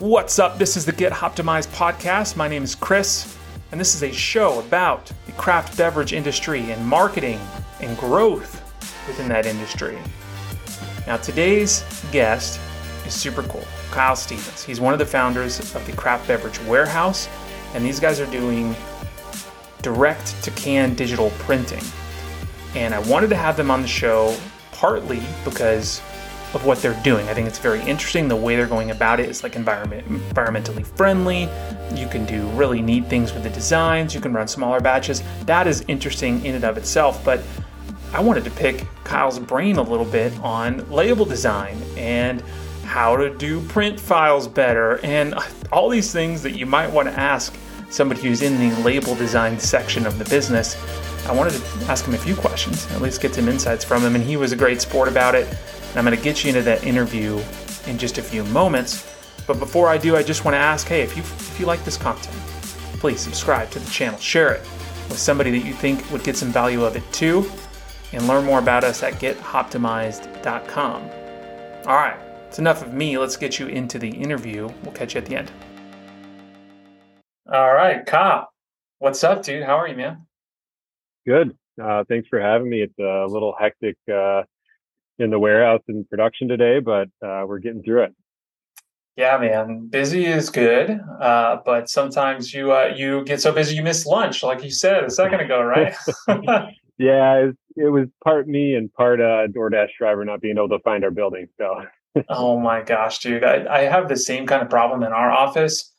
What's up? This is the Get Optimized podcast. My name is Chris, and this is a show about the craft beverage industry and marketing and growth within that industry. Now, today's guest is super cool Kyle Stevens. He's one of the founders of the Craft Beverage Warehouse, and these guys are doing direct to can digital printing. And I wanted to have them on the show partly because of what they're doing. I think it's very interesting. The way they're going about it is like environment environmentally friendly. You can do really neat things with the designs. You can run smaller batches. That is interesting in and of itself. But I wanted to pick Kyle's brain a little bit on label design and how to do print files better and all these things that you might want to ask somebody who's in the label design section of the business. I wanted to ask him a few questions, at least get some insights from him, and he was a great sport about it. And I'm going to get you into that interview in just a few moments. But before I do, I just want to ask hey, if you, if you like this content, please subscribe to the channel, share it with somebody that you think would get some value of it too, and learn more about us at getoptimized.com. All right, it's enough of me. Let's get you into the interview. We'll catch you at the end. All right, Cop. what's up, dude? How are you, man? Good. Uh, thanks for having me. It's a little hectic uh, in the warehouse and production today, but uh, we're getting through it. Yeah, man. Busy is good, uh, but sometimes you uh, you get so busy you miss lunch, like you said a second ago, right? yeah, it was, it was, part me and part uh, DoorDash driver not being able to find our building. So. oh my gosh, dude! I, I have the same kind of problem in our office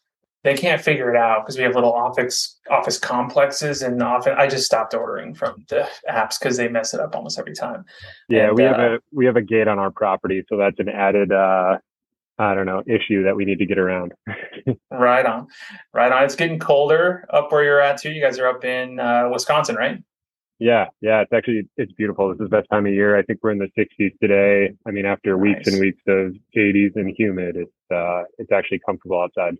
they can't figure it out because we have little office office complexes and often I just stopped ordering from the apps because they mess it up almost every time. Yeah, and, we have uh, a we have a gate on our property, so that's an added uh I don't know issue that we need to get around. right on, right on. It's getting colder up where you're at too. You guys are up in uh, Wisconsin, right? Yeah, yeah. It's actually it's beautiful. This is the best time of year. I think we're in the 60s today. I mean, after nice. weeks and weeks of 80s and humid, it's uh, it's actually comfortable outside.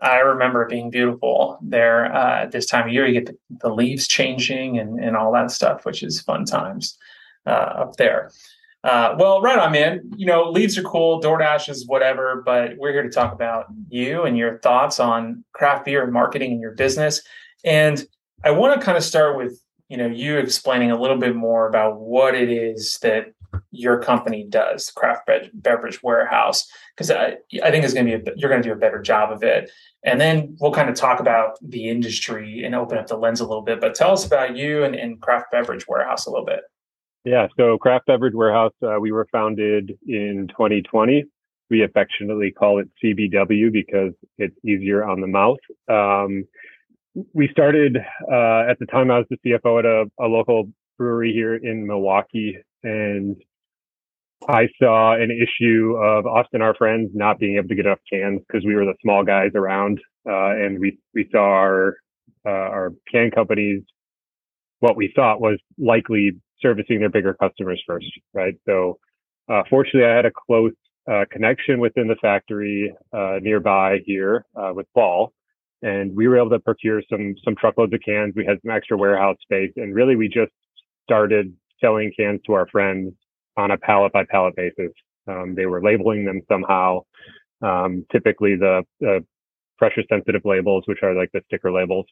I remember it being beautiful there uh, at this time of year. You get the, the, leaves changing and, and all that stuff, which is fun times uh, up there. Uh, well, right on, man. You know, leaves are cool, DoorDash is whatever, but we're here to talk about you and your thoughts on craft beer and marketing in your business. And I want to kind of start with, you know, you explaining a little bit more about what it is that your company does, Craft Beverage Warehouse, because I, I think it's going to be a, you're going to do a better job of it. And then we'll kind of talk about the industry and open up the lens a little bit. But tell us about you and, and Craft Beverage Warehouse a little bit. Yeah, so Craft Beverage Warehouse, uh, we were founded in 2020. We affectionately call it CBW because it's easier on the mouth. Um, we started uh, at the time I was the CFO at a, a local brewery here in Milwaukee, and I saw an issue of us and our friends not being able to get enough cans because we were the small guys around, uh, and we we saw our uh, our can companies what we thought was likely servicing their bigger customers first, right? So, uh, fortunately, I had a close uh, connection within the factory uh, nearby here uh, with Ball, and we were able to procure some some truckloads of cans. We had some extra warehouse space, and really we just started selling cans to our friends on a pallet by pallet basis. Um, they were labeling them somehow. Um, typically the, pressure sensitive labels, which are like the sticker labels.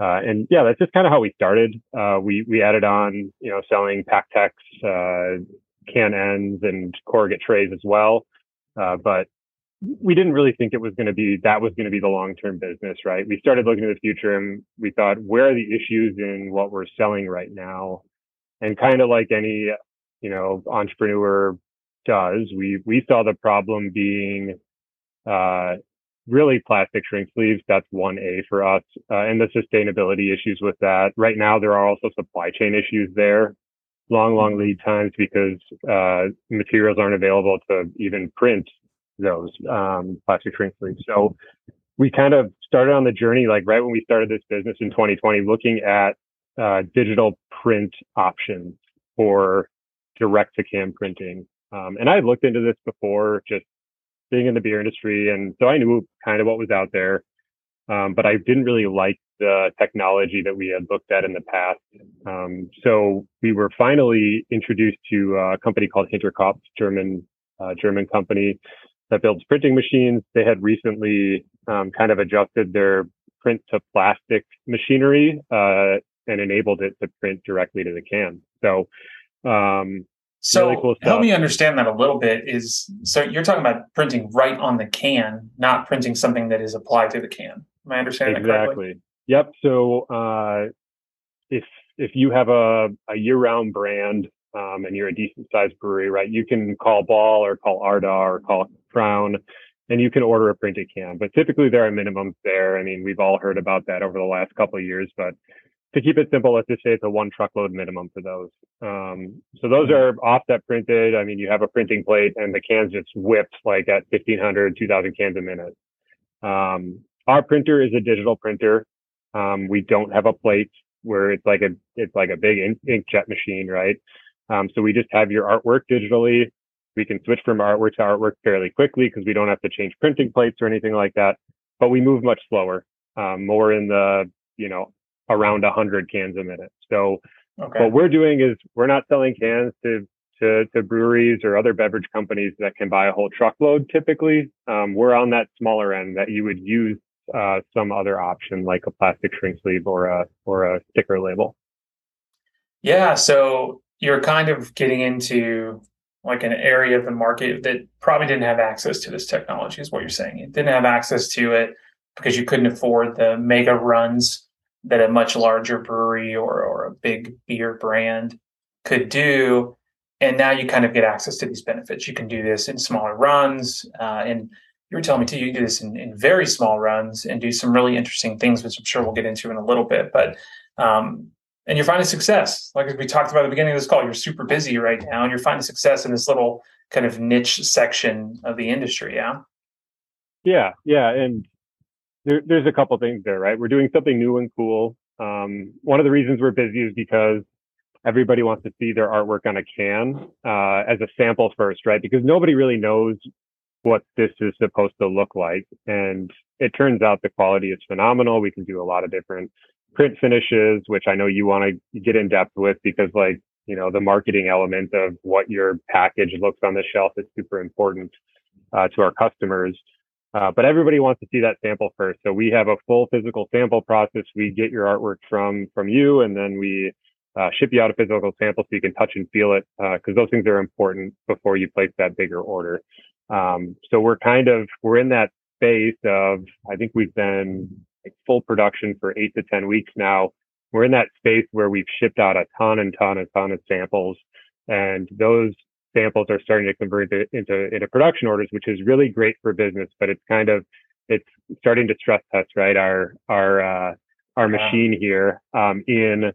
Uh, and yeah, that's just kind of how we started. Uh, we we added on, you know, selling PakTechs, uh, can ends, and corrugate trays as well. Uh, but we didn't really think it was going to be that was going to be the long term business, right? We started looking at the future and we thought, where are the issues in what we're selling right now? And kind of like any you know, entrepreneur does. We we saw the problem being uh, really plastic shrink sleeves. That's one A for us, uh, and the sustainability issues with that. Right now, there are also supply chain issues there, long long mm-hmm. lead times because uh, materials aren't available to even print those um, plastic shrink sleeves. So we kind of started on the journey, like right when we started this business in 2020, looking at uh, digital print options for direct to can printing. Um, and I had looked into this before, just being in the beer industry, and so I knew kind of what was out there. Um, but I didn't really like the technology that we had looked at in the past. Um, so we were finally introduced to a company called Hinterkopf, German uh, German company. that builds printing machines. They had recently um, kind of adjusted their print to plastic machinery uh, and enabled it to print directly to the can. So, um, so really cool help me understand that a little bit. Is so you're talking about printing right on the can, not printing something that is applied to the can. Am I understanding exactly? Yep. So uh, if if you have a, a year round brand um, and you're a decent sized brewery, right, you can call Ball or call Ardagh or call Crown and you can order a printed can. But typically there are minimums there. I mean, we've all heard about that over the last couple of years, but to keep it simple, let's just say it's a one truckload minimum for those. Um, so those mm-hmm. are offset printed. I mean, you have a printing plate and the cans just whipped like at 1500, 2000 cans a minute. Um, our printer is a digital printer. Um, we don't have a plate where it's like a, it's like a big ink, inkjet machine, right? Um, so we just have your artwork digitally. We can switch from artwork to artwork fairly quickly because we don't have to change printing plates or anything like that. But we move much slower, um, more in the, you know, around 100 cans a minute. So okay. what we're doing is we're not selling cans to, to, to breweries or other beverage companies that can buy a whole truckload typically. Um, we're on that smaller end that you would use uh, some other option like a plastic shrink sleeve or a or a sticker label. Yeah, so you're kind of getting into like an area of the market that probably didn't have access to this technology, is what you're saying. It didn't have access to it because you couldn't afford the mega runs that a much larger brewery or, or a big beer brand could do. And now you kind of get access to these benefits. You can do this in smaller runs. Uh, and you were telling me too, you can do this in, in very small runs and do some really interesting things, which I'm sure we'll get into in a little bit. But um, and you're finding success. Like we talked about at the beginning of this call, you're super busy right now and you're finding success in this little kind of niche section of the industry. Yeah. Yeah. Yeah. And there, there's a couple things there, right? We're doing something new and cool. Um, one of the reasons we're busy is because everybody wants to see their artwork on a can uh, as a sample first, right? Because nobody really knows what this is supposed to look like. And it turns out the quality is phenomenal. We can do a lot of different print finishes, which I know you want to get in depth with because like, you know, the marketing element of what your package looks on the shelf is super important uh, to our customers. Uh, but everybody wants to see that sample first. So we have a full physical sample process. We get your artwork from, from you and then we uh, ship you out a physical sample so you can touch and feel it because uh, those things are important before you place that bigger order. Um, so we're kind of we're in that space of I think we've been like full production for eight to 10 weeks now. We're in that space where we've shipped out a ton and ton and ton of samples and those samples are starting to convert into, into production orders, which is really great for business, but it's kind of, it's starting to stress test, right? Our, our, uh, our machine here, um, in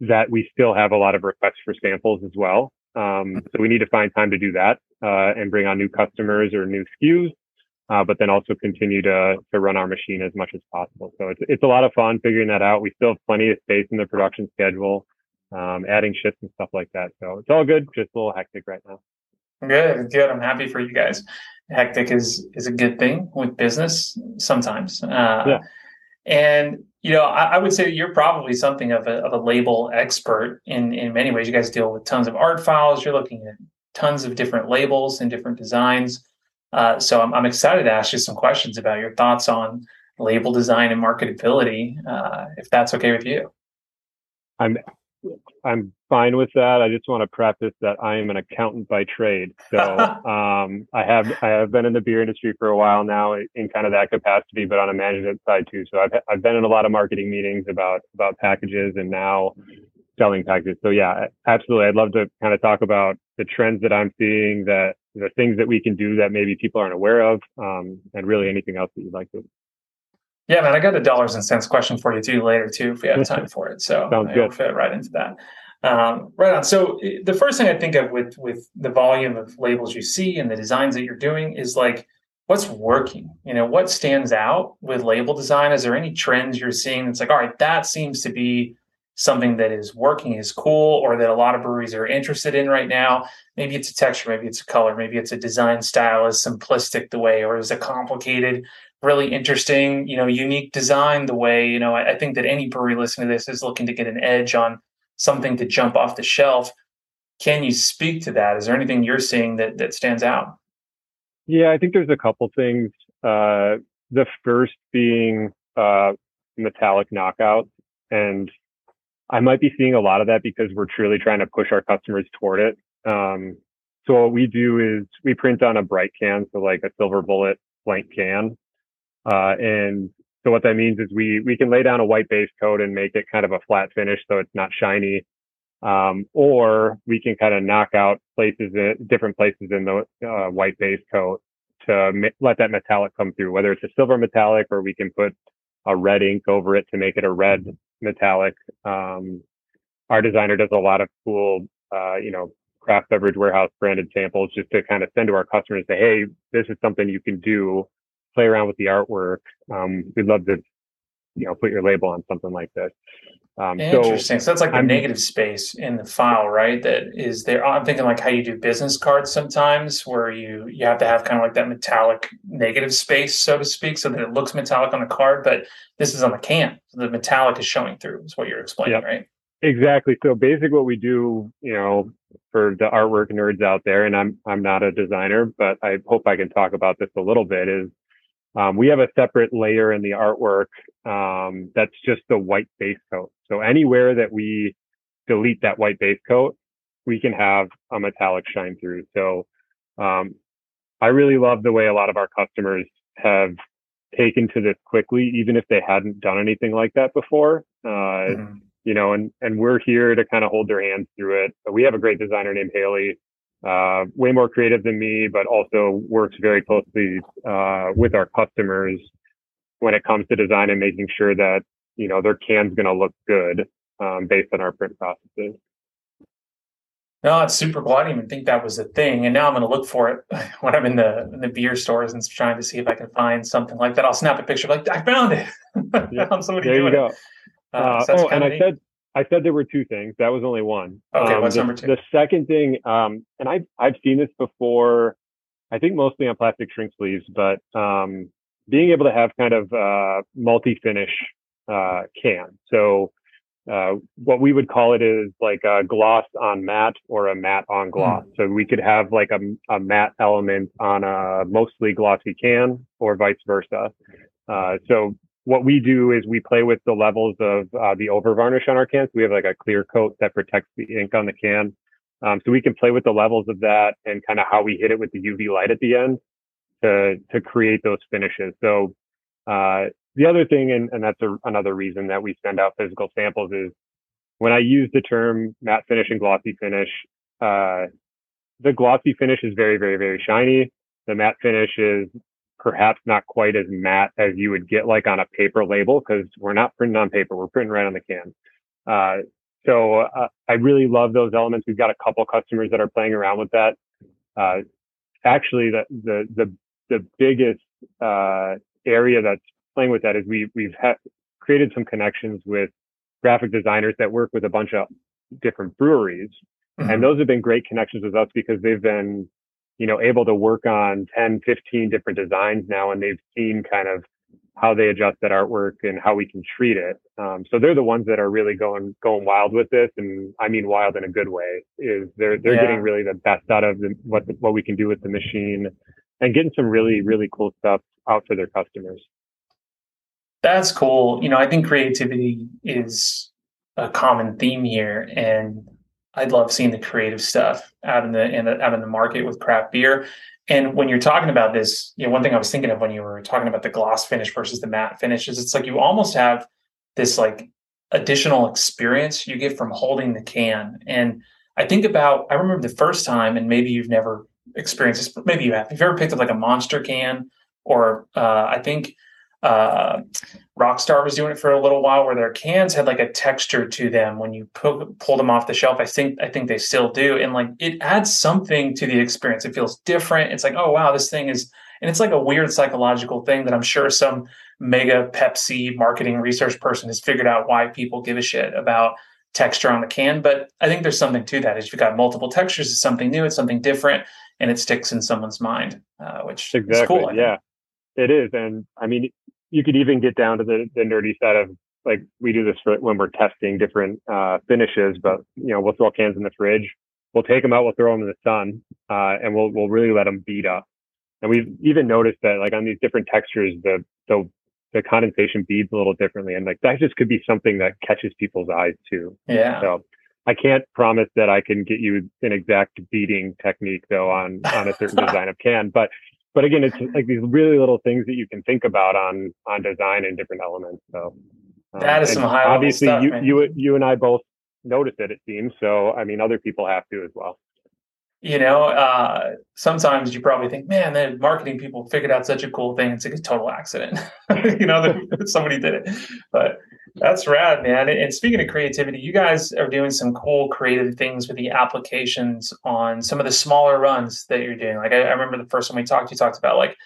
that we still have a lot of requests for samples as well. Um, so we need to find time to do that, uh, and bring on new customers or new SKUs uh, but then also continue to to run our machine as much as possible. So it's it's a lot of fun figuring that out. We still have plenty of space in the production schedule, um, adding shifts and stuff like that. So it's all good. Just a little hectic right now. Good, good. I'm happy for you guys. Hectic is is a good thing with business sometimes. Uh, yeah. And you know, I, I, would say you're probably something of a, of a label expert in in many ways. You guys deal with tons of art files. You're looking at tons of different labels and different designs. Uh, so I'm, I'm, excited to ask you some questions about your thoughts on label design and marketability, uh, if that's okay with you. I'm I'm fine with that. I just want to preface that I am an accountant by trade. So um, I have I have been in the beer industry for a while now in kind of that capacity, but on a management side too. So I've I've been in a lot of marketing meetings about about packages and now selling packages. So yeah, absolutely. I'd love to kind of talk about the trends that I'm seeing that the things that we can do that maybe people aren't aware of, um, and really anything else that you'd like to. Yeah, man, I got a dollars and cents question for you too later too, if we have time for it. So Sounds good. fit right into that. Um, right on. So the first thing I think of with with the volume of labels you see and the designs that you're doing is like what's working. You know, what stands out with label design? Is there any trends you're seeing that's like, all right, that seems to be something that is working is cool or that a lot of breweries are interested in right now. Maybe it's a texture, maybe it's a color, maybe it's a design style is simplistic the way, or is it complicated, really interesting, you know, unique design the way, you know, I, I think that any brewery listening to this is looking to get an edge on something to jump off the shelf. Can you speak to that? Is there anything you're seeing that that stands out? Yeah, I think there's a couple things. Uh, the first being uh, metallic knockouts, and I might be seeing a lot of that because we're truly trying to push our customers toward it. Um, so what we do is we print on a bright can, so like a silver bullet blank can, uh, and so what that means is we we can lay down a white base coat and make it kind of a flat finish, so it's not shiny. Um, or we can kind of knock out places, in, different places in the uh, white base coat to ma- let that metallic come through, whether it's a silver metallic or we can put a red ink over it to make it a red metallic. Um, our designer does a lot of cool, uh, you know, craft beverage warehouse branded samples just to kind of send to our customers say, Hey, this is something you can do. Play around with the artwork. Um, we'd love to, you know, put your label on something like this. Um, Interesting. So, so that's like the I'm, negative space in the file, right? That is there. I'm thinking like how you do business cards sometimes, where you you have to have kind of like that metallic negative space, so to speak, so that it looks metallic on the card, but this is on the can. So the metallic is showing through. Is what you're explaining, yep. right? Exactly. So basically, what we do, you know, for the artwork nerds out there, and I'm I'm not a designer, but I hope I can talk about this a little bit. Is um, we have a separate layer in the artwork um, that's just the white base coat. So anywhere that we delete that white base coat, we can have a metallic shine through. So um, I really love the way a lot of our customers have taken to this quickly, even if they hadn't done anything like that before. Uh, mm-hmm. You know, and and we're here to kind of hold their hands through it. We have a great designer named Haley uh, way more creative than me, but also works very closely uh, with our customers when it comes to design and making sure that you know their can's going to look good um, based on our print processes. No, it's super cool. I didn't even think that was a thing, and now I'm going to look for it when I'm in the in the beer stores and trying to see if I can find something like that. I'll snap a picture, like I found it. I found somebody there you go. It. Uh, so oh, and I neat. said I said there were two things. That was only one. Okay, um, what's the, number two? The second thing, um, and I've I've seen this before. I think mostly on plastic shrink sleeves, but um, being able to have kind of uh, multi-finish uh, can. So uh, what we would call it is like a gloss on matte or a matte on gloss. Mm. So we could have like a, a matte element on a mostly glossy can, or vice versa. Uh, so what we do is we play with the levels of uh, the over varnish on our cans. We have like a clear coat that protects the ink on the can. Um, so we can play with the levels of that and kind of how we hit it with the UV light at the end to, to create those finishes. So, uh, the other thing, and, and that's a, another reason that we send out physical samples is when I use the term matte finish and glossy finish, uh, the glossy finish is very, very, very shiny. The matte finish is perhaps not quite as matte as you would get like on a paper label because we're not printing on paper. We're printing right on the can. Uh, so uh, I really love those elements. We've got a couple customers that are playing around with that. Uh, actually, the the the the biggest uh, area that's playing with that is we we've ha- created some connections with graphic designers that work with a bunch of different breweries, mm-hmm. and those have been great connections with us because they've been you know, able to work on 10, 15 different designs now, and they've seen kind of how they adjust that artwork and how we can treat it. Um, so they're the ones that are really going going wild with this, and I mean wild in a good way. Is they're they're yeah. getting really the best out of the, what the, what we can do with the machine, and getting some really really cool stuff out for their customers. That's cool. You know, I think creativity is a common theme here, and I'd love seeing the creative stuff out in the, in the out in the market with craft beer. And when you're talking about this, you know, one thing I was thinking of when you were talking about the gloss finish versus the matte finish is it's like you almost have this like additional experience you get from holding the can. And I think about I remember the first time, and maybe you've never experienced this, but maybe you have. If you ever picked up like a monster can, or uh, I think uh, Rockstar was doing it for a little while, where their cans had like a texture to them when you pull, pull them off the shelf. I think I think they still do, and like it adds something to the experience. It feels different. It's like, oh wow, this thing is, and it's like a weird psychological thing that I'm sure some mega Pepsi marketing research person has figured out why people give a shit about texture on the can. But I think there's something to that. If you've got multiple textures, it's something new, it's something different, and it sticks in someone's mind, uh, which exactly, is cool. Yeah. It is, and I mean, you could even get down to the, the nerdy side of like we do this for when we're testing different uh, finishes, but you know we'll throw cans in the fridge, we'll take them out, we'll throw them in the sun, uh, and we'll we'll really let them beat up. And we've even noticed that like on these different textures, the, the, the condensation beads a little differently. And like that just could be something that catches people's eyes too. Yeah. So I can't promise that I can get you an exact beading technique though on, on a certain design of can, but, but again, it's like these really little things that you can think about on, on design and different elements. So um, that is some high obviously stuff, you, man. you, you and I both notice it, it seems. So, I mean, other people have to as well you know, uh, sometimes you probably think, man, the marketing people figured out such a cool thing. It's like a total accident, you know, that somebody did it. But that's rad, man. And speaking of creativity, you guys are doing some cool creative things with the applications on some of the smaller runs that you're doing. Like I, I remember the first time we talked, you talked about like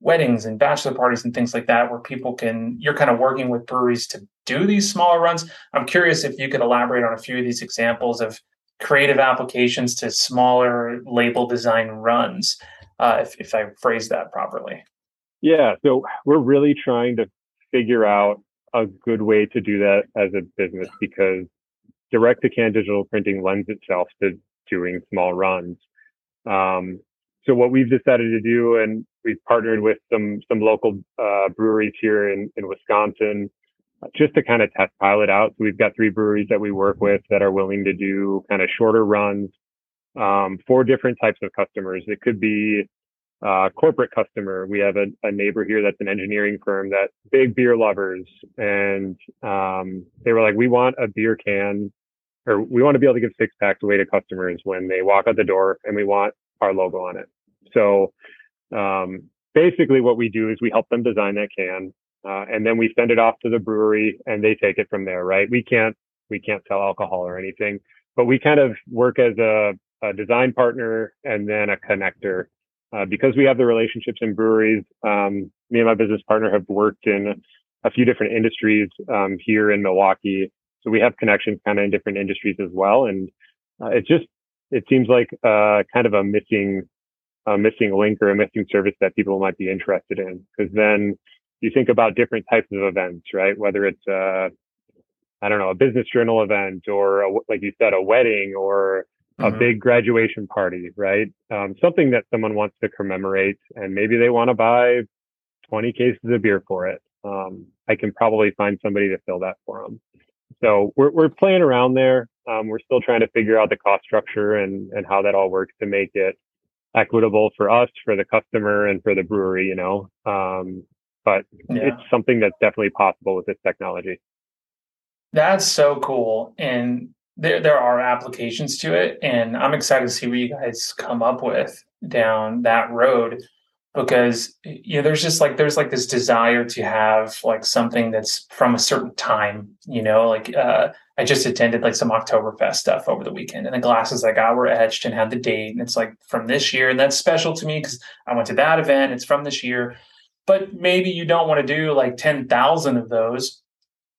weddings and bachelor parties and things like that, where people can, you're kind of working with breweries to do these smaller runs. I'm curious if you could elaborate on a few of these examples of creative applications to smaller label design runs, uh, if, if I phrase that properly. Yeah, so we're really trying to figure out a good way to do that as a business because direct to can digital printing lends itself to doing small runs. Um, so what we've decided to do, and we've partnered with some some local uh, breweries here in in Wisconsin just to kind of test pilot out. So we've got three breweries that we work with that are willing to do kind of shorter runs um, for different types of customers. It could be uh, corporate customer. We have a, a, neighbor here that's an engineering firm that big beer lovers, and um, they were like, we want a beer can, or we want to be able to give six packs away to customers when they walk out the door, and we want our logo on it. So um, basically, what we do is we help them design that can. Uh, and then we send it off to the brewery and they take it from there, right? We can't, we can't sell alcohol or anything, but we kind of work as a, a design partner and then a connector. Uh, because we have the relationships in breweries, um, me and my business partner have worked in a few different industries um, here in Milwaukee. So we have connections kind of in different industries as well. And uh, it just, it seems like uh, kind of a missing, a missing link or a missing service that people might be interested in. Because then you think about different types of events, right? Whether it's a, I don't know, a business journal event or a, like you said, a wedding or a mm-hmm. big graduation party, right? Um, something that someone wants to commemorate and maybe they want to buy 20 cases of beer for it. Um, I can probably find somebody to fill that for them. So we're, we're playing around there. Um, we're still trying to figure out the cost structure and, and how that all works to make it equitable for us, for the customer and for the brewery, you know. Um, but yeah. it's something that's definitely possible with this technology. That's so cool. And there there are applications to it. And I'm excited to see what you guys come up with down that road because you know there's just like there's like this desire to have like something that's from a certain time you know like uh i just attended like some oktoberfest stuff over the weekend and the glasses i got were etched and had the date and it's like from this year and that's special to me because i went to that event it's from this year but maybe you don't want to do like 10,000 of those.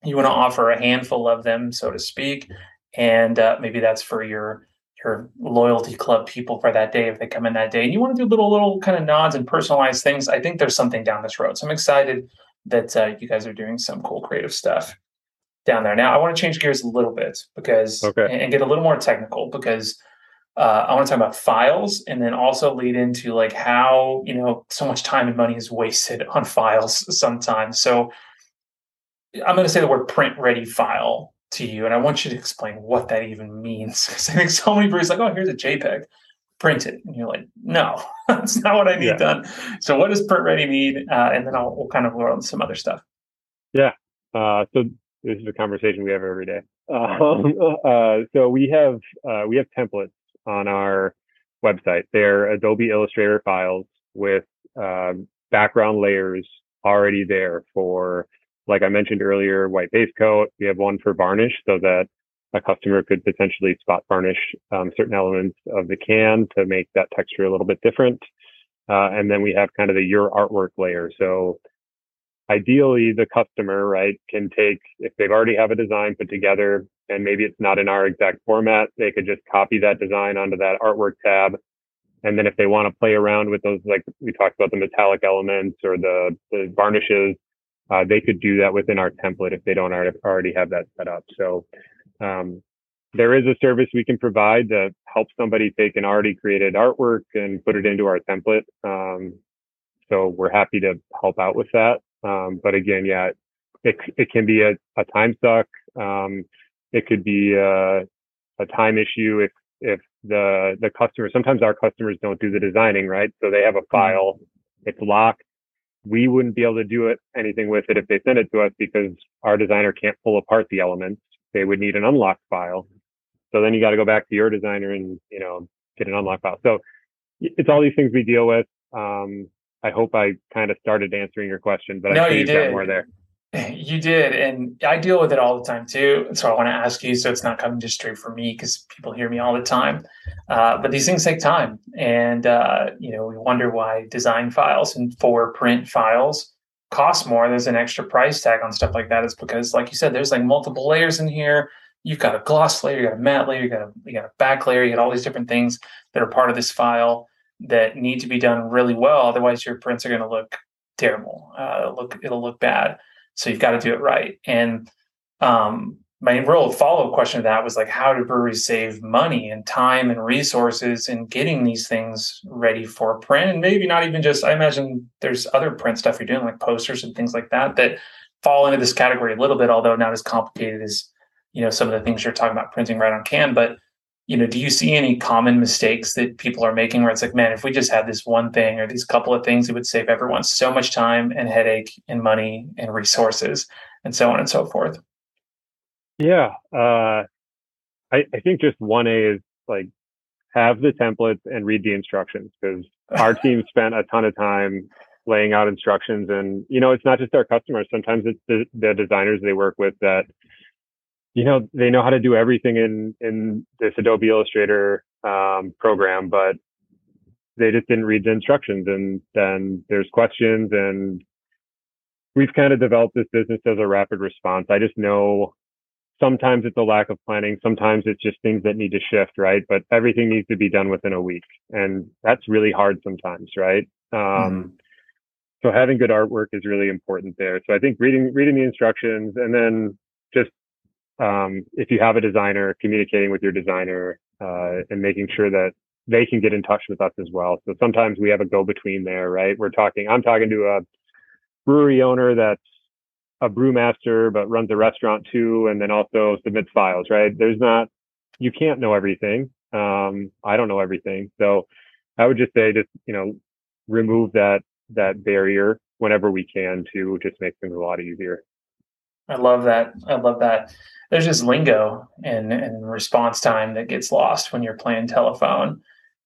You want to offer a handful of them, so to speak. And uh, maybe that's for your your loyalty club people for that day if they come in that day. And you want to do little little kind of nods and personalized things. I think there's something down this road. So I'm excited that uh, you guys are doing some cool creative stuff down there. Now I want to change gears a little bit because okay. and get a little more technical because uh, I want to talk about files and then also lead into like how, you know, so much time and money is wasted on files sometimes. So I'm going to say the word print ready file to you. And I want you to explain what that even means. Because I think so many breweries like, oh, here's a JPEG, print it. And you're like, no, that's not what I need yeah. done. So what does print ready mean? Uh, and then I'll we'll kind of learn some other stuff. Yeah. Uh, so this is a conversation we have every day. Um, uh, so we have uh, we have templates on our website. They're Adobe Illustrator files with um, background layers already there for, like I mentioned earlier, white base coat. We have one for varnish so that a customer could potentially spot varnish um, certain elements of the can to make that texture a little bit different. Uh, and then we have kind of the your artwork layer. So ideally the customer, right, can take, if they've already have a design put together and maybe it's not in our exact format, they could just copy that design onto that artwork tab. And then if they want to play around with those, like we talked about the metallic elements or the, the varnishes, uh, they could do that within our template if they don't already have that set up. So, um, there is a service we can provide to help somebody take an already created artwork and put it into our template. Um, so we're happy to help out with that. Um, but again, yeah, it, it can be a, a time suck. Um, it could be a, a time issue if, if the, the customer, sometimes our customers don't do the designing, right? So they have a mm-hmm. file, it's locked. We wouldn't be able to do it, anything with it if they send it to us because our designer can't pull apart the elements. They would need an unlocked file. So then you got to go back to your designer and, you know, get an unlocked file. So it's all these things we deal with. Um, I hope I kind of started answering your question, but no, I think you did. more there. You did, and I deal with it all the time too. So I want to ask you, so it's not coming just straight from me because people hear me all the time. Uh, but these things take time, and uh, you know we wonder why design files and for print files cost more. There's an extra price tag on stuff like that. It's because, like you said, there's like multiple layers in here. You've got a gloss layer, you got a matte layer, you got a you got a back layer, you got all these different things that are part of this file that need to be done really well. Otherwise, your prints are going to look terrible. Uh, look, it'll look bad. So you've got to do it right. And um, my real follow up question to that was like, how do breweries save money and time and resources in getting these things ready for print? And maybe not even just, I imagine there's other print stuff you're doing, like posters and things like that, that fall into this category a little bit, although not as complicated as, you know, some of the things you're talking about printing right on can. But you know, do you see any common mistakes that people are making where it's like, man, if we just had this one thing or these couple of things, it would save everyone so much time and headache and money and resources and so on and so forth? Yeah. Uh, I, I think just 1A is like have the templates and read the instructions because our team spent a ton of time laying out instructions and you know it's not just our customers sometimes it's the, the designers they work with that you know they know how to do everything in in this Adobe Illustrator um, program, but they just didn't read the instructions, and then there's questions, and we've kind of developed this business as a rapid response. I just know sometimes it's a lack of planning, sometimes it's just things that need to shift, right? But everything needs to be done within a week, and that's really hard sometimes, right? Um, mm-hmm. So having good artwork is really important there. So I think reading reading the instructions and then just um, if you have a designer, communicating with your designer uh, and making sure that they can get in touch with us as well. So sometimes we have a go between there, right? We're talking, I'm talking to a brewery owner that's a brewmaster, but runs a restaurant too, and then also submits files, right? There's not, you can't know everything. Um, I don't know everything. So I would just say, just, you know, remove that, that barrier whenever we can to just make things a lot easier. I love that. I love that there's just lingo and, and response time that gets lost when you're playing telephone.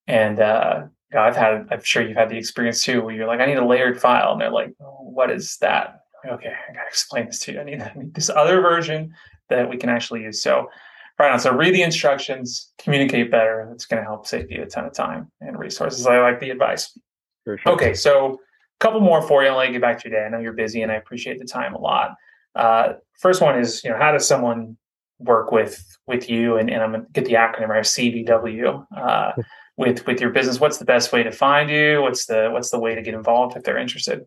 And uh, I've had, I'm sure you've had the experience too, where you're like, I need a layered file, and they're like, what is that? Okay, I gotta explain this to you. I need, I need this other version that we can actually use. So, right on. So, read the instructions, communicate better. It's going to help save you a ton of time and resources. I like the advice. Sure. Okay, so a couple more for you. I'll let you get back to your day. I know you're busy, and I appreciate the time a lot. Uh, first one is, you know, how does someone work with with you? And, and I'm going to get the acronym right, CBW. Uh, with with your business, what's the best way to find you? What's the what's the way to get involved if they're interested?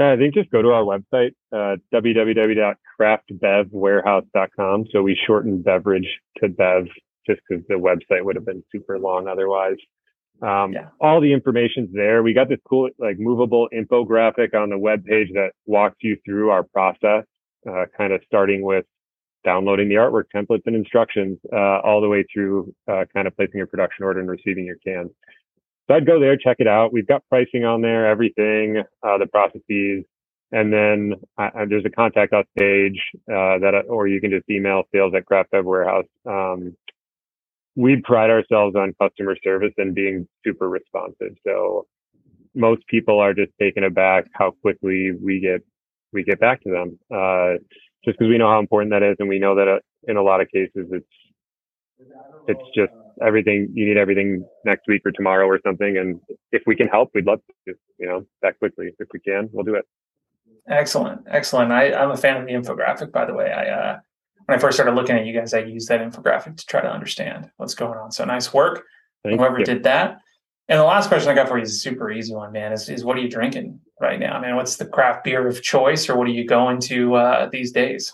I think just go to our website, uh, www.craftbevwarehouse.com. So we shortened beverage to bev just because the website would have been super long otherwise. Um, yeah. All the information's there. We got this cool, like, movable infographic on the web page that walks you through our process uh, kind of starting with downloading the artwork templates and instructions uh, all the way through uh, kind of placing your production order and receiving your cans. So I'd go there, check it out. We've got pricing on there, everything, uh, the processes, and then there's a contact us page uh, that, or you can just email sales at Craft Warehouse. Um, we pride ourselves on customer service and being super responsive. So most people are just taken aback how quickly we get we get back to them. Uh, just because we know how important that is, and we know that uh, in a lot of cases it's it's just everything you need everything next week or tomorrow or something. And if we can help, we'd love to, you know, that quickly. If we can, we'll do it. Excellent, excellent. I, I'm a fan of the infographic, by the way. I uh, when I first started looking at you guys, I used that infographic to try to understand what's going on. So nice work. Thank Whoever you. did that. And the last question I got for you is a super easy one, man. Is, is what are you drinking right now? I mean, what's the craft beer of choice, or what are you going to uh, these days?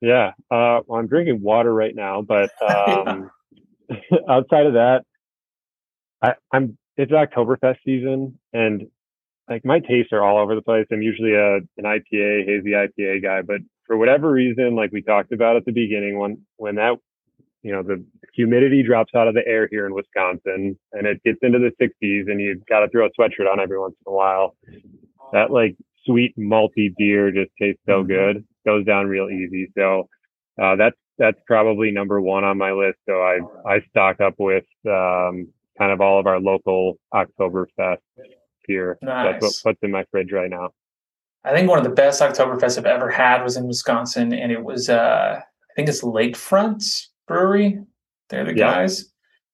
Yeah, uh, well, I'm drinking water right now, but um, outside of that, I, I'm it's Oktoberfest season, and like my tastes are all over the place. I'm usually a an IPA, hazy IPA guy, but for whatever reason, like we talked about at the beginning, when when that you know the humidity drops out of the air here in Wisconsin and it gets into the 60s, and you've got to throw a sweatshirt on every once in a while. That like sweet malty beer just tastes so mm-hmm. good, goes down real easy. So uh, that's that's probably number one on my list. So I I stock up with um, kind of all of our local Oktoberfest beer. Nice. That's what, what's in my fridge right now. I think one of the best Oktoberfest I've ever had was in Wisconsin, and it was uh, I think it's Lakefront Brewery. They're the yeah. guys.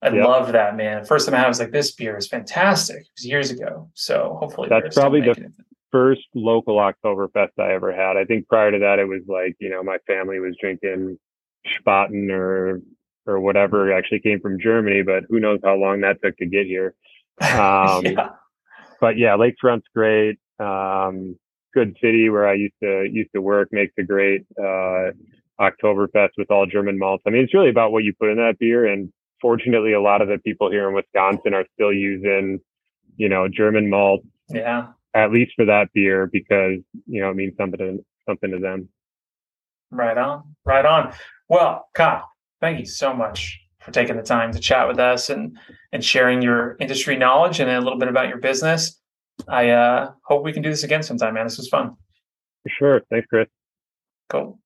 I love that man. First time I had, I was like, this beer is fantastic. It was years ago, so hopefully that's probably the first local Oktoberfest I ever had. I think prior to that, it was like you know my family was drinking Spaten or or whatever. It actually came from Germany, but who knows how long that took to get here. Um, yeah. But yeah, Lakefront's great. Um, Good City where I used to used to work makes a great uh, Oktoberfest with all German malts. I mean, it's really about what you put in that beer. And fortunately, a lot of the people here in Wisconsin are still using, you know, German malt. Yeah. At least for that beer, because you know it means something to something to them. Right on, right on. Well, Kyle, thank you so much for taking the time to chat with us and and sharing your industry knowledge and a little bit about your business. I uh, hope we can do this again sometime, man. This was fun. For sure. Thanks, Chris. Cool.